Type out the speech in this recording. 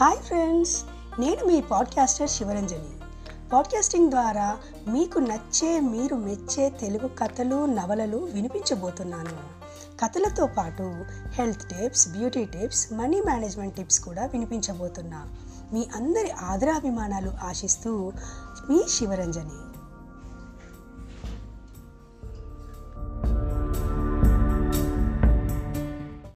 Hi friends నేను మీ podcaster Sivaranjani. Podcasting ద్వారా మీకు నచ్చే మీరు మెచ్చే తెలుగు కథలు నవలలు వినిపించబోతున్నాను. కథలతో పాటు health tips beauty tips money management tips కూడా వినిపించబోతున్నా. మీ అందరి ఆదరాభిమానాలు ఆశిస్తూ మీ శివరంజని.